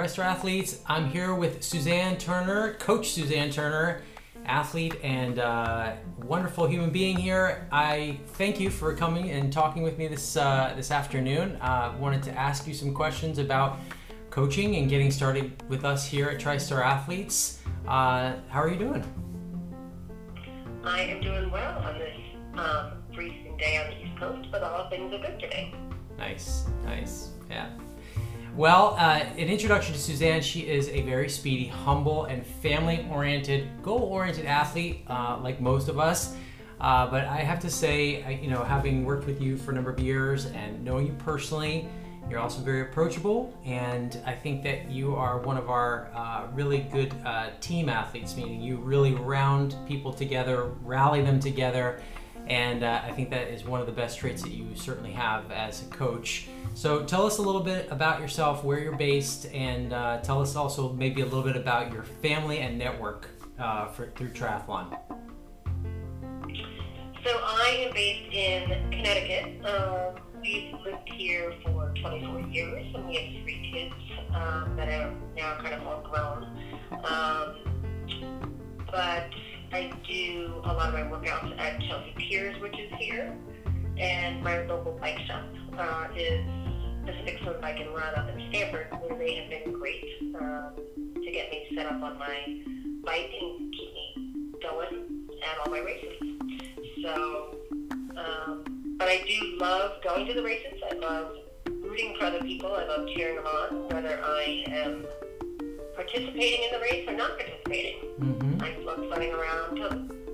TriStar Athletes. I'm here with Suzanne Turner, Coach Suzanne Turner, athlete and uh, wonderful human being here. I thank you for coming and talking with me this uh, this afternoon. Uh, wanted to ask you some questions about coaching and getting started with us here at TriStar Athletes. Uh, how are you doing? I am doing well on this um, freezing day on the East Coast, but all things are good today. Nice, nice, yeah. Well, uh, an introduction to Suzanne. She is a very speedy, humble, and family-oriented, goal-oriented athlete, uh, like most of us. Uh, but I have to say, I, you know, having worked with you for a number of years and knowing you personally, you're also very approachable, and I think that you are one of our uh, really good uh, team athletes, meaning you really round people together, rally them together, and uh, I think that is one of the best traits that you certainly have as a coach. So tell us a little bit about yourself, where you're based, and uh, tell us also maybe a little bit about your family and network uh, for, through triathlon. So I am based in Connecticut. Um, we've lived here for 24 years, and we have three kids um, that are now kind of all grown. Um, but I do a lot of my workouts at Chelsea Piers, which is here, and my local bike shop uh, is Pacific Swim Bike and Run up in Stamford, where they have been great um, to get me set up on my bike and keep me going at all my races. So, um, but I do love going to the races. I love rooting for other people. I love cheering them on, whether I am participating in the race or not participating. Mm-hmm. I love running around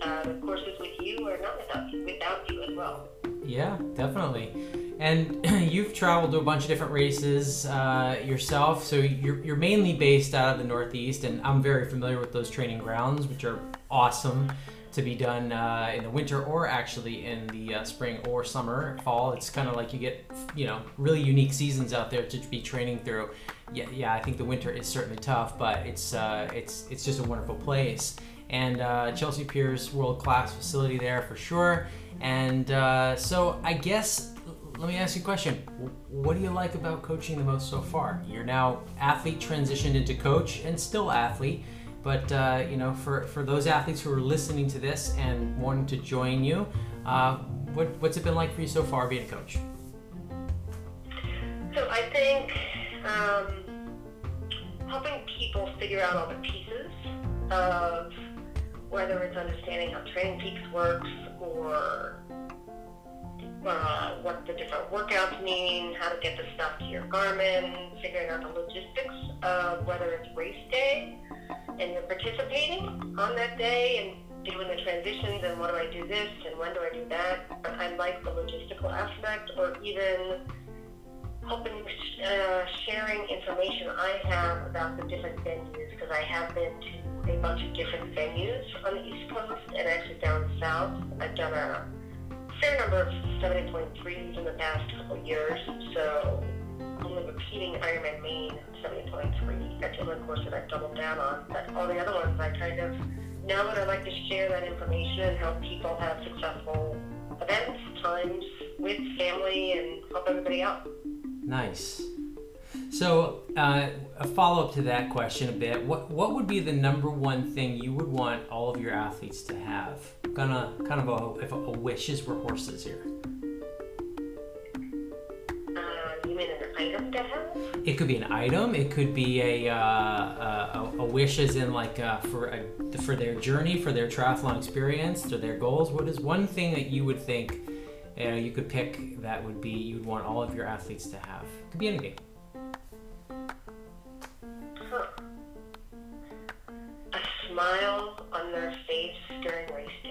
uh, the courses with you or not without you, without you as well. Yeah, definitely. And you've traveled to a bunch of different races uh, yourself, so you're, you're mainly based out of the Northeast, and I'm very familiar with those training grounds, which are awesome to be done uh, in the winter or actually in the uh, spring or summer, fall. It's kind of like you get, you know, really unique seasons out there to be training through. Yeah, yeah. I think the winter is certainly tough, but it's uh, it's it's just a wonderful place. And uh, Chelsea Piers, world class facility there for sure. And uh, so I guess let me ask you a question. What do you like about coaching the most so far? You're now athlete transitioned into coach and still athlete. But uh, you know, for, for those athletes who are listening to this and wanting to join you, uh, what, what's it been like for you so far being a coach? So I think um, helping people figure out all the pieces of whether it's understanding how Training Peaks works or uh, what the different workouts mean, how to get the stuff to your Garmin, figuring out the logistics of whether it's race day and you're participating on that day and doing the transitions and what do I do this and when do I do that. But I like the logistical aspect or even helping uh, sharing information I have about the different venues because I have been to a bunch of different venues on the East Coast and actually down south. I've done a fair number of 70.3s in the past couple years, so only repeating Ironman Maine 70.3. That's the only course that I've doubled down on. But all the other ones, I kind of know that I like to share that information and help people have successful events, times with family, and help everybody out. Nice. So, uh, a follow up to that question a bit. What what would be the number one thing you would want all of your athletes to have? Kind of kind of a, if a, a wishes were horses here. Uh, you mean an item to have? It could be an item. It could be a uh, a, a, wish, as in like uh, for a, for their journey, for their triathlon experience, to their goals. What is one thing that you would think uh, you could pick that would be you'd want all of your athletes to have? It could be anything. A smile on their face during race day.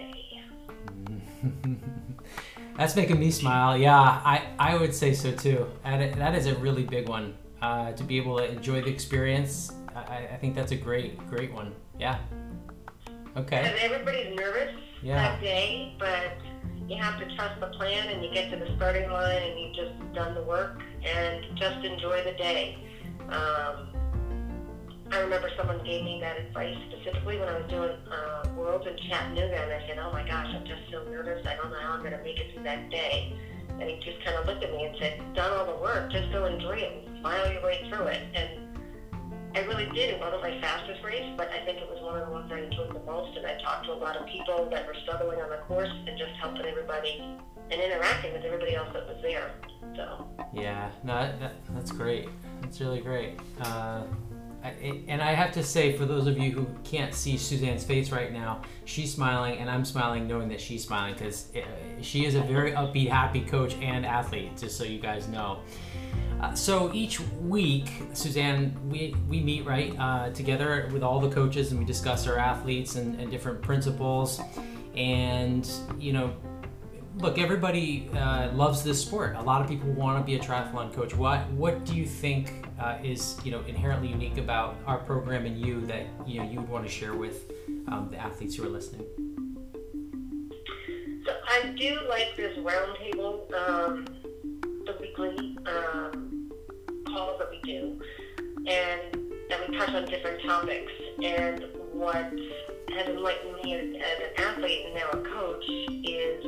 That's making me smile. Yeah, I, I would say so too. That is a really big one. Uh, to be able to enjoy the experience, I, I think that's a great, great one. Yeah. Okay. Because everybody's nervous yeah. that day, but you have to trust the plan and you get to the starting line and you've just done the work and just enjoy the day. Um, I remember someone gave me that advice specifically when I was doing uh, Worlds in Chattanooga, and I said, "Oh my gosh, I'm just so nervous. I don't know how I'm going to make it through that day." And he just kind of looked at me and said, "Done all the work. Just go enjoy it. Smile your way through it." And I really did. It wasn't my fastest race, but I think it was one of the ones I enjoyed the most. And I talked to a lot of people that were struggling on the course and just helping everybody and interacting with everybody else that was there. So. Yeah, no, that, that's great. That's really great. Uh, And I have to say, for those of you who can't see Suzanne's face right now, she's smiling, and I'm smiling knowing that she's smiling because she is a very upbeat, happy coach and athlete. Just so you guys know. Uh, so each week, Suzanne, we, we meet right uh, together with all the coaches and we discuss our athletes and, and different principles. And, you know, look, everybody uh, loves this sport. A lot of people want to be a triathlon coach. What what do you think uh, is you know inherently unique about our program and you that you know you would want to share with um, the athletes who are listening? So I do like this roundtable, um, the weekly um, that we do, and that we touch on different topics. And what has enlightened me as, as an athlete and now a coach is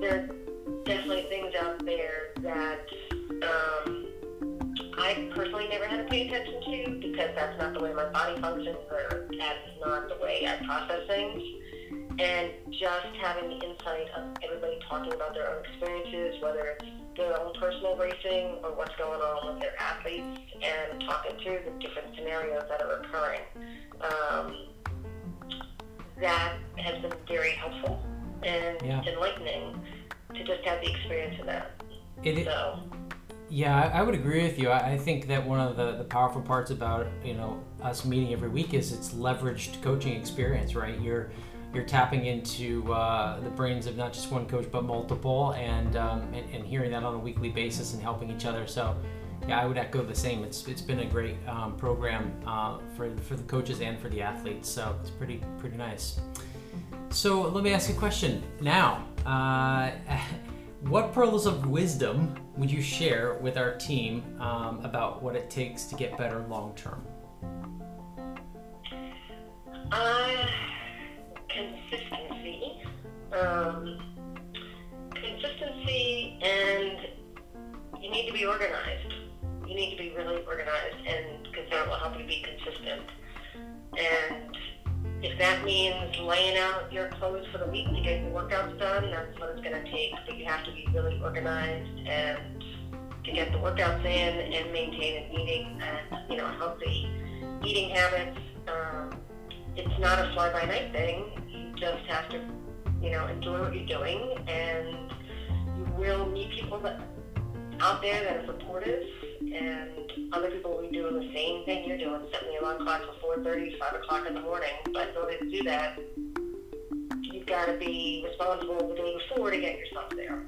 there are definitely things out there that pay attention to because that's not the way my body functions or that's not the way I process things. And just having the insight of everybody talking about their own experiences, whether it's their own personal racing or what's going on with their athletes, and talking through the different scenarios that are occurring, um, that has been very helpful and yeah. enlightening to just have the experience of that. It, so. Yeah, I would agree with you. I think that one of the, the powerful parts about you know us meeting every week is it's leveraged coaching experience, right? You're you're tapping into uh, the brains of not just one coach but multiple, and, um, and, and hearing that on a weekly basis and helping each other. So, yeah, I would echo the same. It's it's been a great um, program uh, for for the coaches and for the athletes. So it's pretty pretty nice. So let me ask you a question now. Uh, what pearls of wisdom would you share with our team um, about what it takes to get better long term? Uh, consistency. Um, consistency, and you need to be organized. You need to be really organized, and because that will help you be consistent. And if that means laying out your clothes for the week to get your workouts done, that's what it's going to take. But you have to be really organized and to get the workouts in and maintain an eating and you know healthy eating habits. Um, it's not a fly-by-night thing. You just have to you know enjoy what you're doing, and you will meet people that out there that are supportive and other people will be doing the same thing you're doing, setting the alarm clock for 4.30, 5 o'clock in the morning. But in order to do that, you've got to be responsible the day before to get yourself there.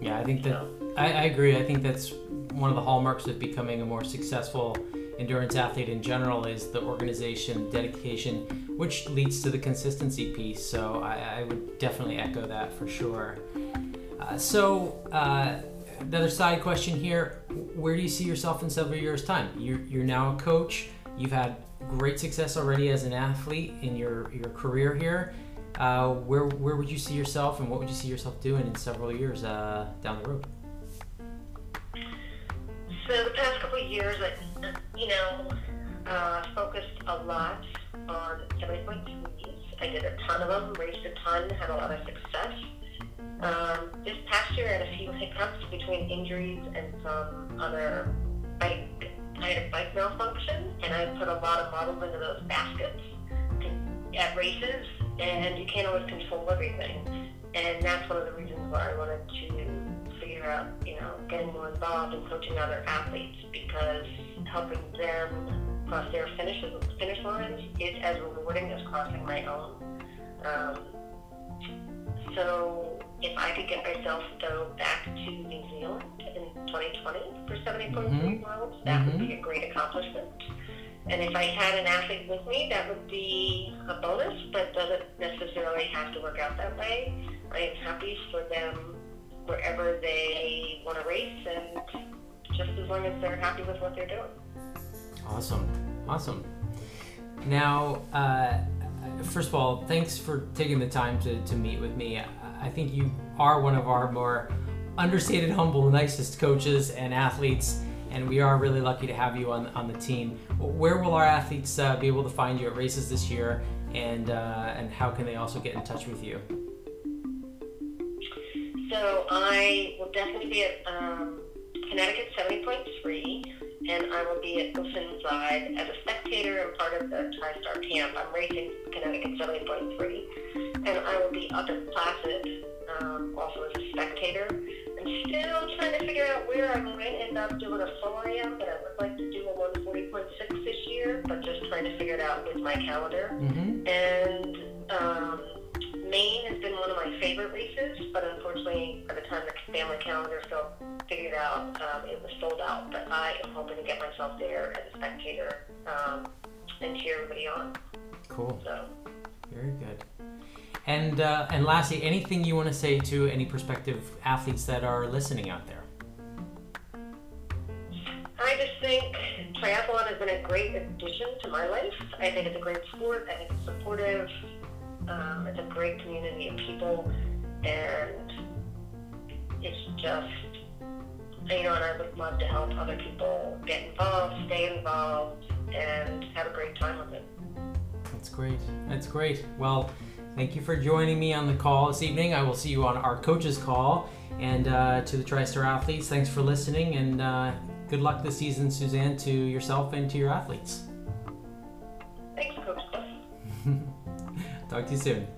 Yeah, I think that I, I agree. I think that's one of the hallmarks of becoming a more successful endurance athlete in general is the organization, dedication, which leads to the consistency piece. So I, I would definitely echo that for sure. Uh, so uh, another side question here where do you see yourself in several years time? You're, you're now a coach. You've had great success already as an athlete in your, your career here. Uh, where, where would you see yourself and what would you see yourself doing in several years uh, down the road? So the past couple of years I, you know uh, focused a lot on 7.2s i did a ton of them raced a ton had a lot of success um, this past year, had a few hiccups between injuries and some other bike. I had a bike malfunction, and I put a lot of models into those baskets at races, and you can't always control everything. And that's one of the reasons why I wanted to figure out, you know, getting more involved in coaching other athletes because helping them cross their finishes, finish lines is as rewarding as crossing my own. Um, so if I could get myself though back to New Zealand in 2020 for 70.3 mm-hmm. Worlds, that mm-hmm. would be mm-hmm. a great accomplishment. And if I had an athlete with me, that would be a bonus, but doesn't necessarily have to work out that way. I am happy for them wherever they want to race, and just as long as they're happy with what they're doing. Awesome, awesome. Now, uh, first of all, thanks for taking the time to, to meet with me. I think you are one of our more understated, humble, nicest coaches and athletes. and we are really lucky to have you on on the team. Where will our athletes uh, be able to find you at races this year, and uh, and how can they also get in touch with you? So I will definitely be at um, Connecticut 70.3, and I will be at Oceanside as a spectator and part of the TriStar camp. I'm racing Connecticut 70.3, and I will be up at Placid um, also as a spectator. I'm still trying to figure out where I might end up doing a full AM, but I would like to do a 140.6 this year, but just trying to figure it out with my calendar. Mm-hmm. And um, Maine has been one of my favorite races, but unfortunately, by the time the family calendar felt figured out, um, it was sold out. But I am hoping to get myself there as a spectator um, and cheer everybody on. Cool. So. Very good. And uh, and lastly, anything you want to say to any prospective athletes that are listening out there? I just think triathlon has been a great addition to my life. I think it's a great sport. I think it's supportive. Um, it's a great community of people, and it's just you know. And I would love to help other people get involved, stay involved, and have a great time with it. That's great. That's great. Well. Thank you for joining me on the call this evening. I will see you on our coaches call. And uh, to the TriStar athletes, thanks for listening and uh, good luck this season, Suzanne, to yourself and to your athletes. Thanks, Coach Cliff. Talk to you soon.